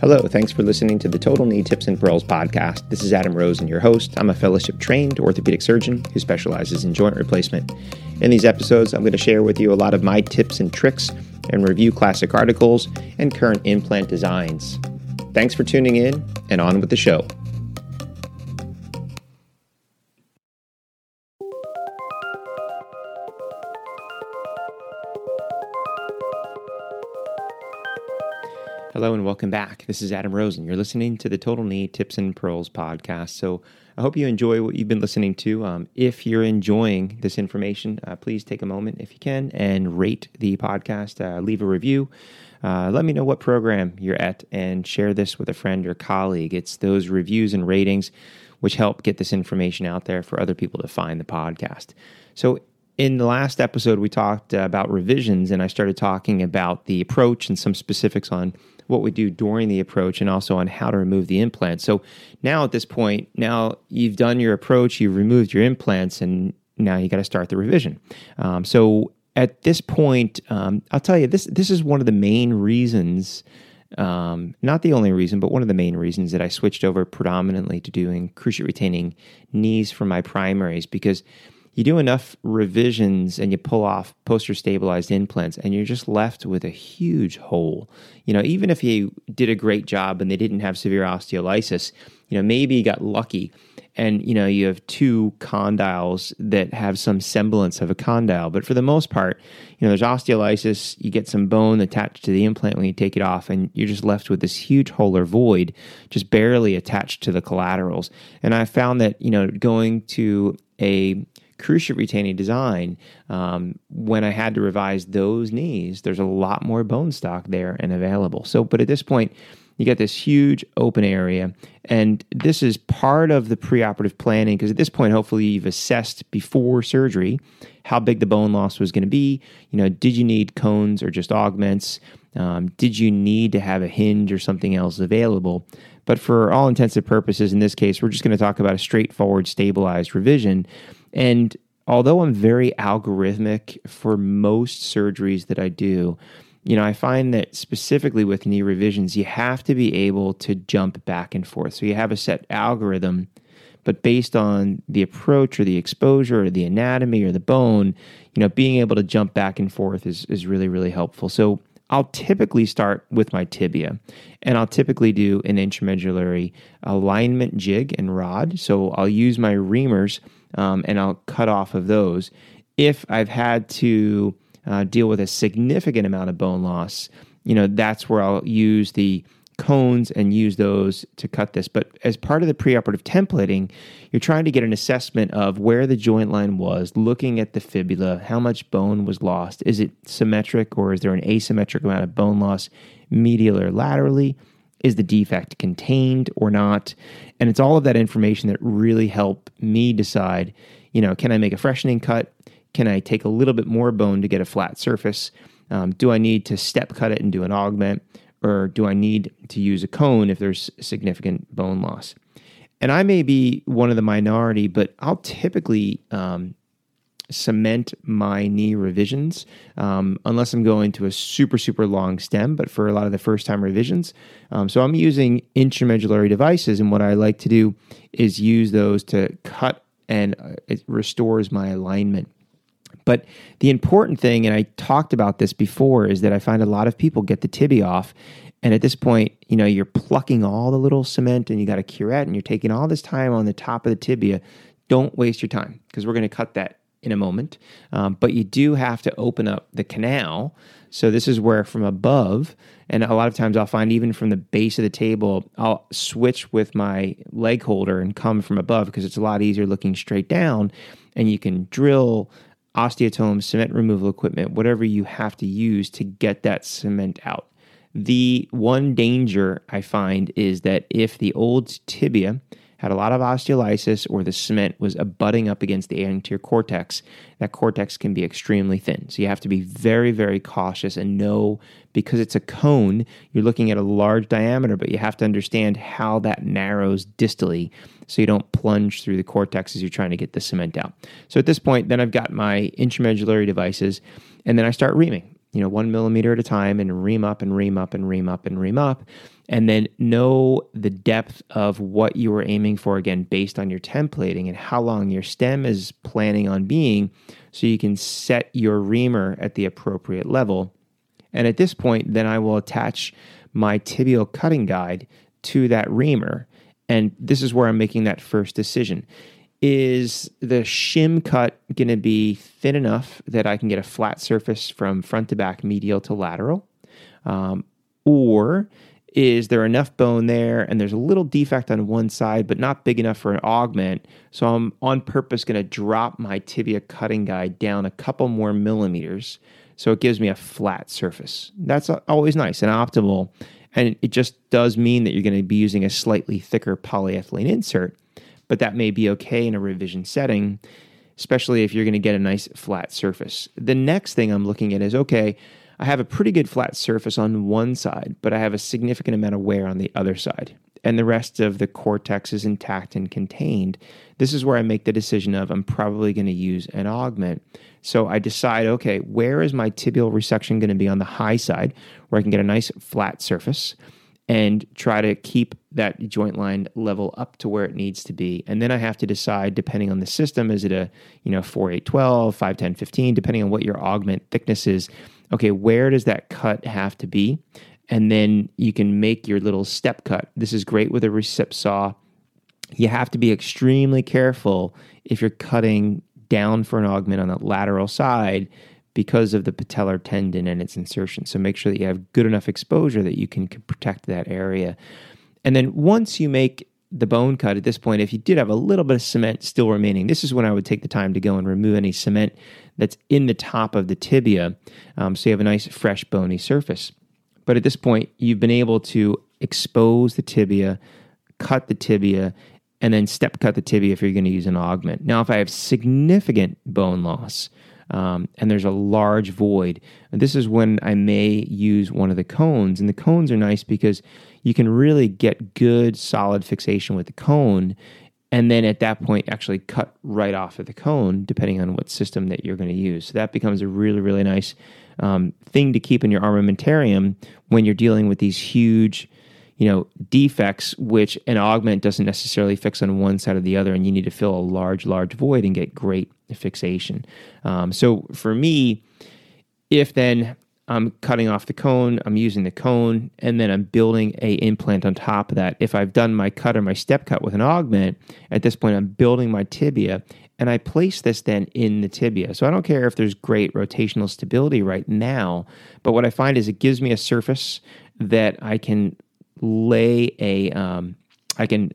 Hello, thanks for listening to the Total Knee Tips and Pearls podcast. This is Adam Rosen, your host. I'm a fellowship trained orthopedic surgeon who specializes in joint replacement. In these episodes, I'm going to share with you a lot of my tips and tricks and review classic articles and current implant designs. Thanks for tuning in, and on with the show. Hello and welcome back. This is Adam Rosen. You're listening to the Total Knee Tips and Pearls podcast. So I hope you enjoy what you've been listening to. Um, if you're enjoying this information, uh, please take a moment, if you can, and rate the podcast. Uh, leave a review. Uh, let me know what program you're at and share this with a friend or colleague. It's those reviews and ratings which help get this information out there for other people to find the podcast. So in the last episode, we talked about revisions, and I started talking about the approach and some specifics on what we do during the approach and also on how to remove the implants. So now at this point, now you've done your approach, you've removed your implants, and now you got to start the revision. Um, so at this point, um, I'll tell you this. This is one of the main reasons. Um, not the only reason, but one of the main reasons that I switched over predominantly to doing cruciate retaining knees for my primaries because you do enough revisions and you pull off posterior stabilized implants and you're just left with a huge hole. You know, even if you did a great job and they didn't have severe osteolysis, you know, maybe you got lucky and you know you have two condyles that have some semblance of a condyle but for the most part you know there's osteolysis you get some bone attached to the implant when you take it off and you're just left with this huge hole or void just barely attached to the collaterals and i found that you know going to a cruciate retaining design, um, when I had to revise those knees, there's a lot more bone stock there and available. So, but at this point, you get this huge open area, and this is part of the preoperative planning because at this point, hopefully, you've assessed before surgery how big the bone loss was going to be. You know, did you need cones or just augments? Um, did you need to have a hinge or something else available? But for all intensive purposes, in this case, we're just going to talk about a straightforward stabilized revision and although I'm very algorithmic for most surgeries that I do, you know, I find that specifically with knee revisions, you have to be able to jump back and forth. So you have a set algorithm, but based on the approach or the exposure or the anatomy or the bone, you know, being able to jump back and forth is, is really, really helpful. So I'll typically start with my tibia and I'll typically do an intramedullary alignment jig and rod. So I'll use my reamers um, and I'll cut off of those. If I've had to uh, deal with a significant amount of bone loss, you know, that's where I'll use the cones and use those to cut this. But as part of the preoperative templating, you're trying to get an assessment of where the joint line was, looking at the fibula, how much bone was lost. Is it symmetric or is there an asymmetric amount of bone loss medial or laterally? Is the defect contained or not. And it's all of that information that really help me decide you know can i make a freshening cut? Can i take a little bit more bone to get a flat surface? Um, do i need to step cut it and do an augment? Or do i need to use a cone if there's significant bone loss? And i may be one of the minority but i'll typically um, cement my knee revisions um, unless I'm going to a super, super long stem, but for a lot of the first time revisions. Um, so I'm using intramedullary devices, and what I like to do is use those to cut and uh, it restores my alignment. But the important thing, and I talked about this before, is that I find a lot of people get the tibia off. And at this point, you know, you're plucking all the little cement and you got a curette and you're taking all this time on the top of the tibia. Don't waste your time because we're going to cut that in a moment. Um, but you do have to open up the canal. So this is where from above, and a lot of times I'll find even from the base of the table, I'll switch with my leg holder and come from above because it's a lot easier looking straight down. And you can drill osteotome, cement removal equipment, whatever you have to use to get that cement out. The one danger I find is that if the old tibia had a lot of osteolysis or the cement was abutting up against the anterior cortex, that cortex can be extremely thin. So you have to be very, very cautious and know because it's a cone, you're looking at a large diameter, but you have to understand how that narrows distally so you don't plunge through the cortex as you're trying to get the cement out. So at this point, then I've got my intramedullary devices and then I start reaming. You know, one millimeter at a time and ream up and ream up and ream up and ream up. And then know the depth of what you are aiming for again based on your templating and how long your stem is planning on being so you can set your reamer at the appropriate level. And at this point, then I will attach my tibial cutting guide to that reamer. And this is where I'm making that first decision is the shim cut going to be thin enough that I can get a flat surface from front to back, medial to lateral? Um, or is there enough bone there and there's a little defect on one side, but not big enough for an augment? So I'm on purpose going to drop my tibia cutting guide down a couple more millimeters so it gives me a flat surface. That's always nice and optimal. And it just does mean that you're going to be using a slightly thicker polyethylene insert but that may be okay in a revision setting, especially if you're going to get a nice flat surface. The next thing I'm looking at is okay, I have a pretty good flat surface on one side, but I have a significant amount of wear on the other side, and the rest of the cortex is intact and contained. This is where I make the decision of I'm probably going to use an augment. So I decide, okay, where is my tibial resection going to be on the high side, where I can get a nice flat surface? And try to keep that joint line level up to where it needs to be. And then I have to decide, depending on the system, is it a you know 4, 8, 12, 5, 10, 15, depending on what your augment thickness is. Okay, where does that cut have to be? And then you can make your little step cut. This is great with a recip saw. You have to be extremely careful if you're cutting down for an augment on the lateral side because of the patellar tendon and its insertion. So make sure that you have good enough exposure that you can, can protect that area. And then once you make the bone cut at this point, if you did have a little bit of cement still remaining, this is when I would take the time to go and remove any cement that's in the top of the tibia um, so you have a nice, fresh, bony surface. But at this point, you've been able to expose the tibia, cut the tibia, and then step cut the tibia if you're going to use an augment. Now, if I have significant bone loss, um, and there's a large void. This is when I may use one of the cones. And the cones are nice because you can really get good solid fixation with the cone. And then at that point, actually cut right off of the cone, depending on what system that you're going to use. So that becomes a really, really nice um, thing to keep in your armamentarium when you're dealing with these huge you know defects which an augment doesn't necessarily fix on one side or the other and you need to fill a large large void and get great fixation um, so for me if then i'm cutting off the cone i'm using the cone and then i'm building a implant on top of that if i've done my cut or my step cut with an augment at this point i'm building my tibia and I place this then in the tibia. So I don't care if there's great rotational stability right now, but what I find is it gives me a surface that I can lay a um, I can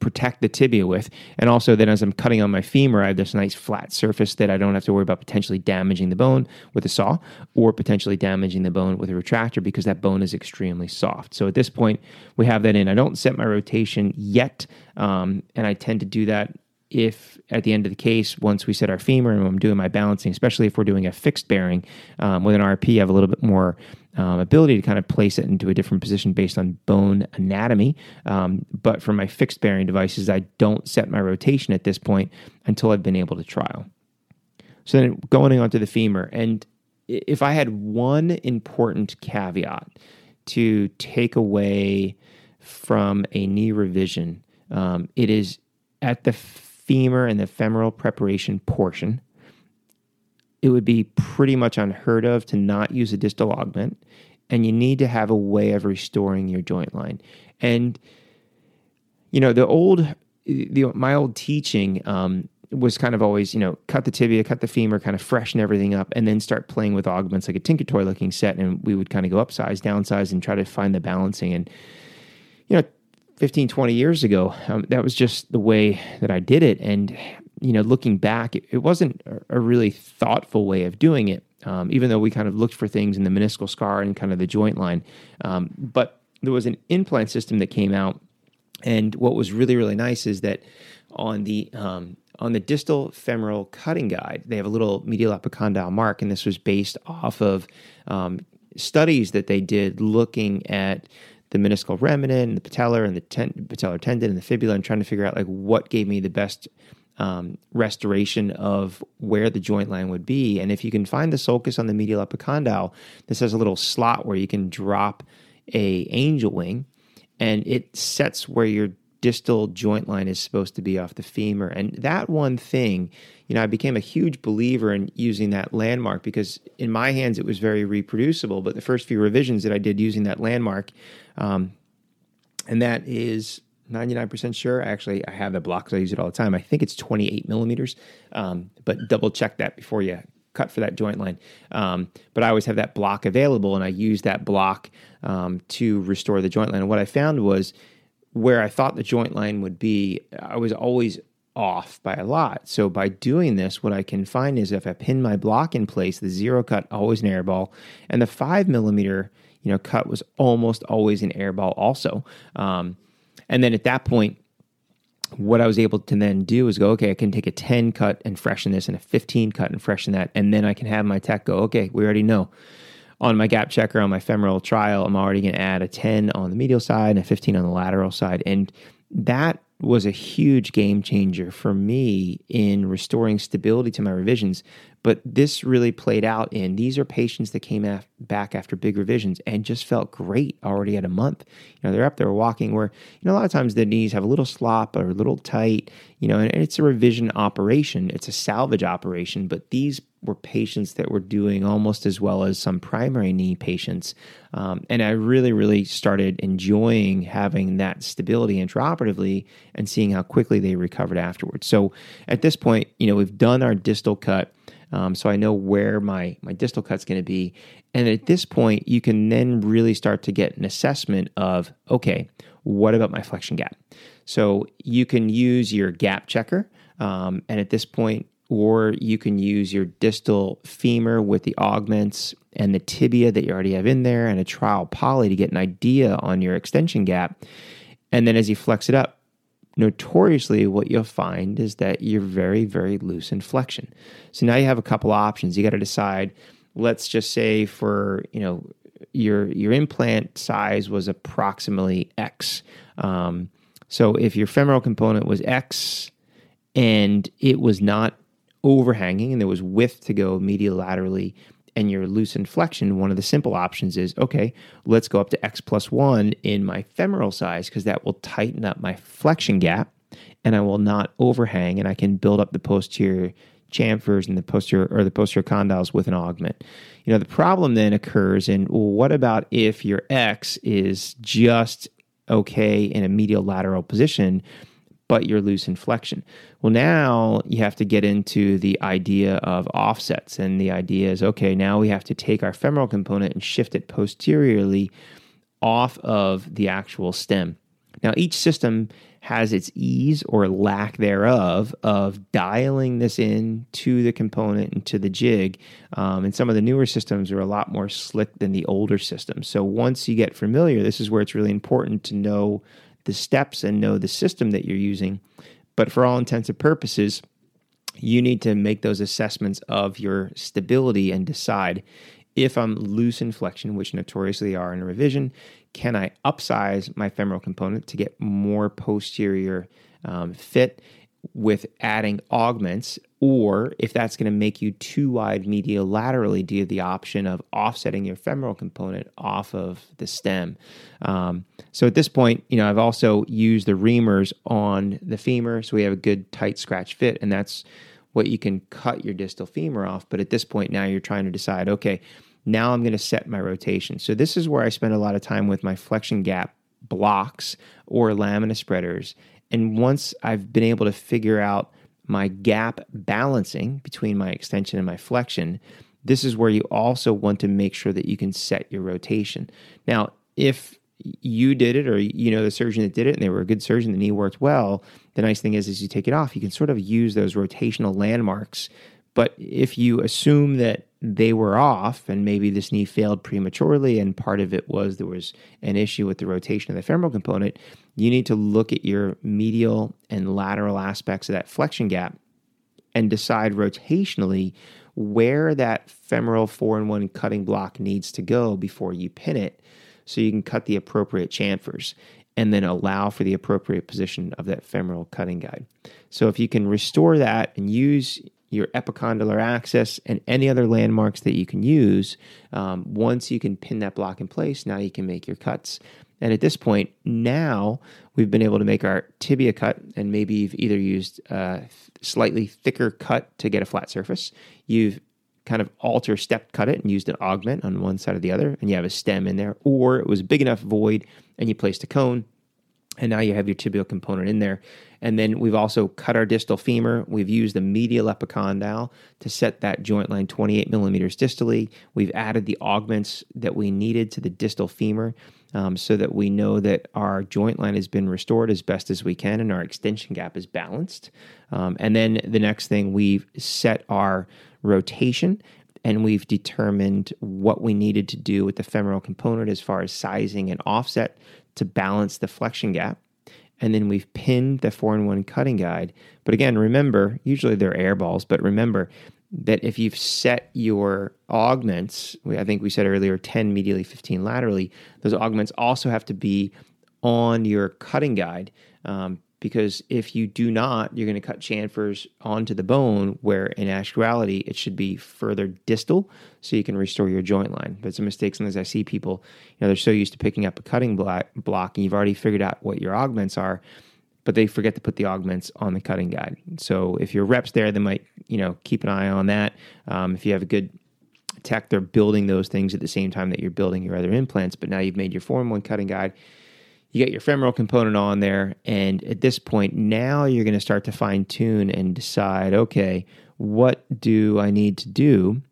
protect the tibia with. And also, then as I'm cutting on my femur, I have this nice flat surface that I don't have to worry about potentially damaging the bone with a saw or potentially damaging the bone with a retractor because that bone is extremely soft. So at this point, we have that in. I don't set my rotation yet, um, and I tend to do that if at the end of the case, once we set our femur and I'm doing my balancing, especially if we're doing a fixed bearing um, with an RP, I have a little bit more um, ability to kind of place it into a different position based on bone anatomy. Um, but for my fixed bearing devices, I don't set my rotation at this point until I've been able to trial. So then going on to the femur, and if I had one important caveat to take away from a knee revision, um, it is at the femur and the femoral preparation portion, it would be pretty much unheard of to not use a distal augment. And you need to have a way of restoring your joint line. And, you know, the old, the, my old teaching um, was kind of always, you know, cut the tibia, cut the femur, kind of freshen everything up, and then start playing with augments like a Tinker Toy looking set. And we would kind of go upsize, downsize, and try to find the balancing. And, you know, 15, 20 years ago, um, that was just the way that I did it. And, you know, looking back, it, it wasn't a, really thoughtful way of doing it, um, even though we kind of looked for things in the meniscal scar and kind of the joint line. Um, but there was an implant system that came out. And what was really, really nice is that on the um, on the distal femoral cutting guide, they have a little medial epicondyle mark, and this was based off of um, studies that they did looking at the meniscal remnant and the patellar and the ten- patellar tendon and the fibula and trying to figure out like what gave me the best um, restoration of where the joint line would be. And if you can find the sulcus on the medial epicondyle, this has a little slot where you can drop a angel wing, and it sets where your distal joint line is supposed to be off the femur. And that one thing, you know, I became a huge believer in using that landmark because in my hands it was very reproducible. But the first few revisions that I did using that landmark, um, and that is 99% sure. Actually, I have the block because I use it all the time. I think it's 28 millimeters, um, but double check that before you cut for that joint line. Um, but I always have that block available, and I use that block um, to restore the joint line. And what I found was where I thought the joint line would be, I was always off by a lot. So by doing this, what I can find is if I pin my block in place, the zero cut always an airball, and the five millimeter you know cut was almost always an airball also. Um, and then at that point, what I was able to then do is go, okay, I can take a 10 cut and freshen this and a 15 cut and freshen that. And then I can have my tech go, okay, we already know. On my gap checker on my femoral trial, I'm already going to add a 10 on the medial side and a 15 on the lateral side. And that was a huge game changer for me in restoring stability to my revisions. But this really played out in these are patients that came af- back after big revisions and just felt great already at a month. You know, they're up there walking where, you know, a lot of times the knees have a little slop or a little tight, you know, and it's a revision operation, it's a salvage operation. But these were patients that were doing almost as well as some primary knee patients. Um, and I really, really started enjoying having that stability intraoperatively and seeing how quickly they recovered afterwards. So at this point, you know, we've done our distal cut. Um, so I know where my, my distal cut's going to be. And at this point, you can then really start to get an assessment of okay, what about my flexion gap? So you can use your gap checker. Um, and at this point, or you can use your distal femur with the augments and the tibia that you already have in there and a trial poly to get an idea on your extension gap. And then as you flex it up, notoriously what you'll find is that you're very, very loose in flexion. So now you have a couple options. You got to decide, let's just say for, you know, your your implant size was approximately X. Um, so if your femoral component was X and it was not overhanging and there was width to go medial laterally and your loose in flexion, one of the simple options is okay, let's go up to X plus one in my femoral size because that will tighten up my flexion gap and I will not overhang and I can build up the posterior chamfers and the posterior or the posterior condyles with an augment. You know, the problem then occurs well, what about if your X is just okay in a medial lateral position? But you're loose in flexion. Well, now you have to get into the idea of offsets. And the idea is okay, now we have to take our femoral component and shift it posteriorly off of the actual stem. Now, each system has its ease or lack thereof of dialing this in to the component and to the jig. Um, and some of the newer systems are a lot more slick than the older systems. So once you get familiar, this is where it's really important to know the steps and know the system that you're using. But for all intents and purposes, you need to make those assessments of your stability and decide if I'm loose in flexion, which notoriously are in revision, can I upsize my femoral component to get more posterior um, fit? With adding augments, or if that's going to make you too wide medial laterally, do you have the option of offsetting your femoral component off of the stem? Um, so at this point, you know, I've also used the reamers on the femur, so we have a good tight scratch fit, and that's what you can cut your distal femur off. But at this point, now you're trying to decide, okay, now I'm going to set my rotation. So this is where I spend a lot of time with my flexion gap blocks or lamina spreaders and once I've been able to figure out my gap balancing between my extension and my flexion, this is where you also want to make sure that you can set your rotation. Now, if you did it or you know the surgeon that did it and they were a good surgeon the knee worked well the nice thing is as you take it off you can sort of use those rotational landmarks but if you assume that they were off and maybe this knee failed prematurely and part of it was there was an issue with the rotation of the femoral component, you need to look at your medial and lateral aspects of that flexion gap and decide rotationally where that femoral four in one cutting block needs to go before you pin it so you can cut the appropriate chamfers and then allow for the appropriate position of that femoral cutting guide. So if you can restore that and use your epicondylar axis and any other landmarks that you can use, um, once you can pin that block in place, now you can make your cuts. And at this point, now we've been able to make our tibia cut, and maybe you've either used a slightly thicker cut to get a flat surface. You've kind of alter step cut it and used an augment on one side or the other, and you have a stem in there, or it was a big enough void and you placed a cone, and now you have your tibial component in there. And then we've also cut our distal femur. We've used the medial epicondyle to set that joint line 28 millimeters distally. We've added the augments that we needed to the distal femur um, so that we know that our joint line has been restored as best as we can and our extension gap is balanced. Um, and then the next thing, we've set our rotation and we've determined what we needed to do with the femoral component as far as sizing and offset to balance the flexion gap. And then we've pinned the 4 in 1 cutting guide. But again, remember, usually they're air balls, but remember that if you've set your augments, I think we said earlier 10 medially, 15 laterally, those augments also have to be on your cutting guide. Um, because if you do not, you're going to cut chamfers onto the bone, where in actuality it should be further distal, so you can restore your joint line. But it's a mistake sometimes I see people, you know, they're so used to picking up a cutting block, block and you've already figured out what your augments are, but they forget to put the augments on the cutting guide. So if your reps there, they might, you know, keep an eye on that. Um, if you have a good tech, they're building those things at the same time that you're building your other implants. But now you've made your four in one cutting guide. You get your femoral component on there, and at this point, now you're going to start to fine tune and decide, okay, what do I need to do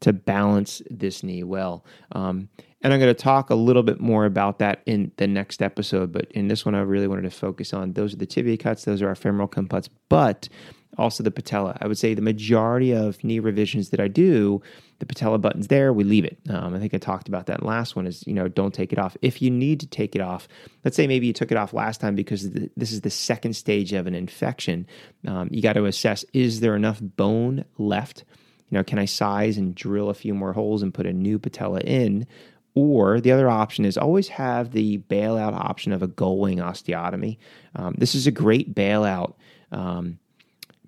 to balance this knee well? Um, and I'm going to talk a little bit more about that in the next episode. But in this one, I really wanted to focus on those are the tibia cuts, those are our femoral cuts, but also the patella. I would say the majority of knee revisions that I do, the patella button's there, we leave it. Um, I think I talked about that last one is, you know, don't take it off. If you need to take it off, let's say maybe you took it off last time because the, this is the second stage of an infection, um, you got to assess is there enough bone left? You know, can I size and drill a few more holes and put a new patella in? Or the other option is always have the bailout option of a gull wing osteotomy. Um, this is a great bailout. Um,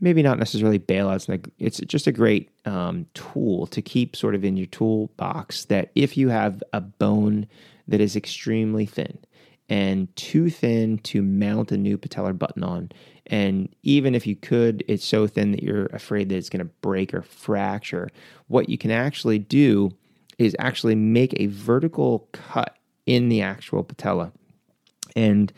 maybe not necessarily bailouts. It's just a great um, tool to keep sort of in your toolbox. That if you have a bone that is extremely thin and too thin to mount a new patellar button on, and even if you could, it's so thin that you're afraid that it's going to break or fracture. What you can actually do is actually make a vertical cut in the actual patella. And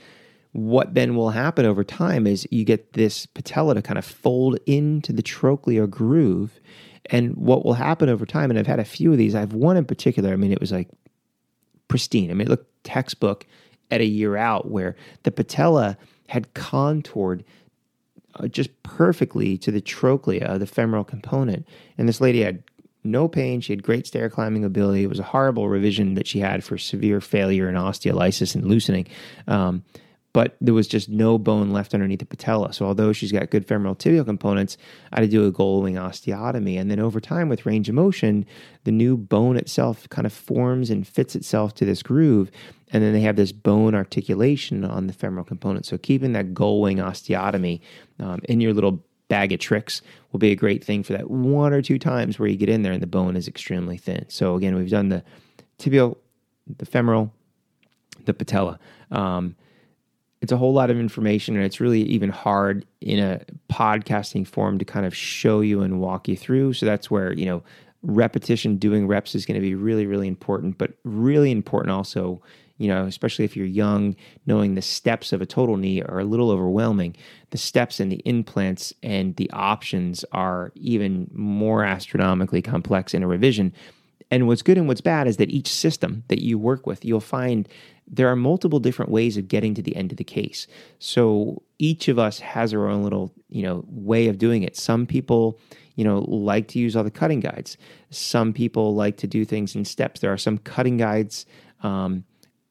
what then will happen over time is you get this patella to kind of fold into the trochlear groove. And what will happen over time, and I've had a few of these, I have one in particular, I mean, it was like pristine. I mean, it looked textbook at a year out where the patella had contoured uh, just perfectly to the trochlea, the femoral component. And this lady had no pain. She had great stair climbing ability. It was a horrible revision that she had for severe failure and osteolysis and loosening. Um, but there was just no bone left underneath the patella. So although she's got good femoral tibial components, I had to do a gull wing osteotomy. And then over time with range of motion, the new bone itself kind of forms and fits itself to this groove. And then they have this bone articulation on the femoral component. So keeping that gull wing osteotomy um, in your little bag of tricks will be a great thing for that one or two times where you get in there and the bone is extremely thin. So again, we've done the tibial, the femoral, the patella. Um, it's a whole lot of information and it's really even hard in a podcasting form to kind of show you and walk you through. So that's where, you know, repetition doing reps is going to be really, really important, but really important also you know, especially if you're young, knowing the steps of a total knee are a little overwhelming. The steps and the implants and the options are even more astronomically complex in a revision. And what's good and what's bad is that each system that you work with, you'll find there are multiple different ways of getting to the end of the case. So each of us has our own little, you know, way of doing it. Some people, you know, like to use all the cutting guides. Some people like to do things in steps. There are some cutting guides um,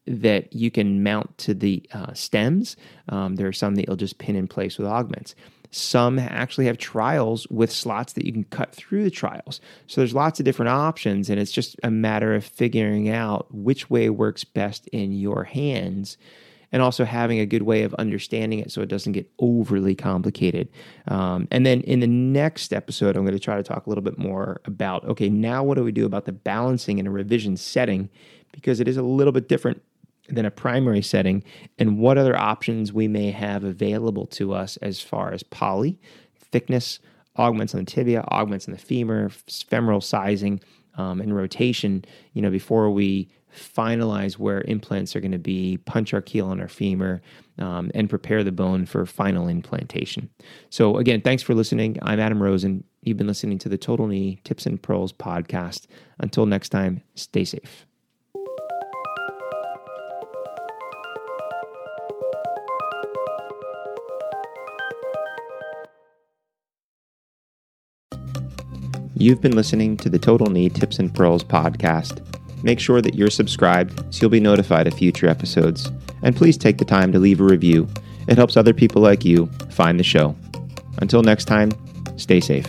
that you can mount to the uh, stems. Um, there are some that you'll just pin in place with augments. Some actually have trials with slots that you can cut through the trials. So there's lots of different options, and it's just a matter of figuring out which way works best in your hands and also having a good way of understanding it so it doesn't get overly complicated. Um, and then in the next episode, I'm going to try to talk a little bit more about okay, now what do we do about the balancing in a revision setting? Because it is a little bit different than a primary setting, and what other options we may have available to us as far as poly, thickness, augments on the tibia, augments on the femur, femoral sizing, um, and rotation, you know, before we finalize where implants are going to be, punch our keel on our femur, um, and prepare the bone for final implantation. So, again, thanks for listening. I'm Adam Rosen. You've been listening to the Total Knee Tips and Pearls podcast. Until next time, stay safe. You've been listening to the Total Knee Tips and Pearls podcast. Make sure that you're subscribed so you'll be notified of future episodes. And please take the time to leave a review. It helps other people like you find the show. Until next time, stay safe.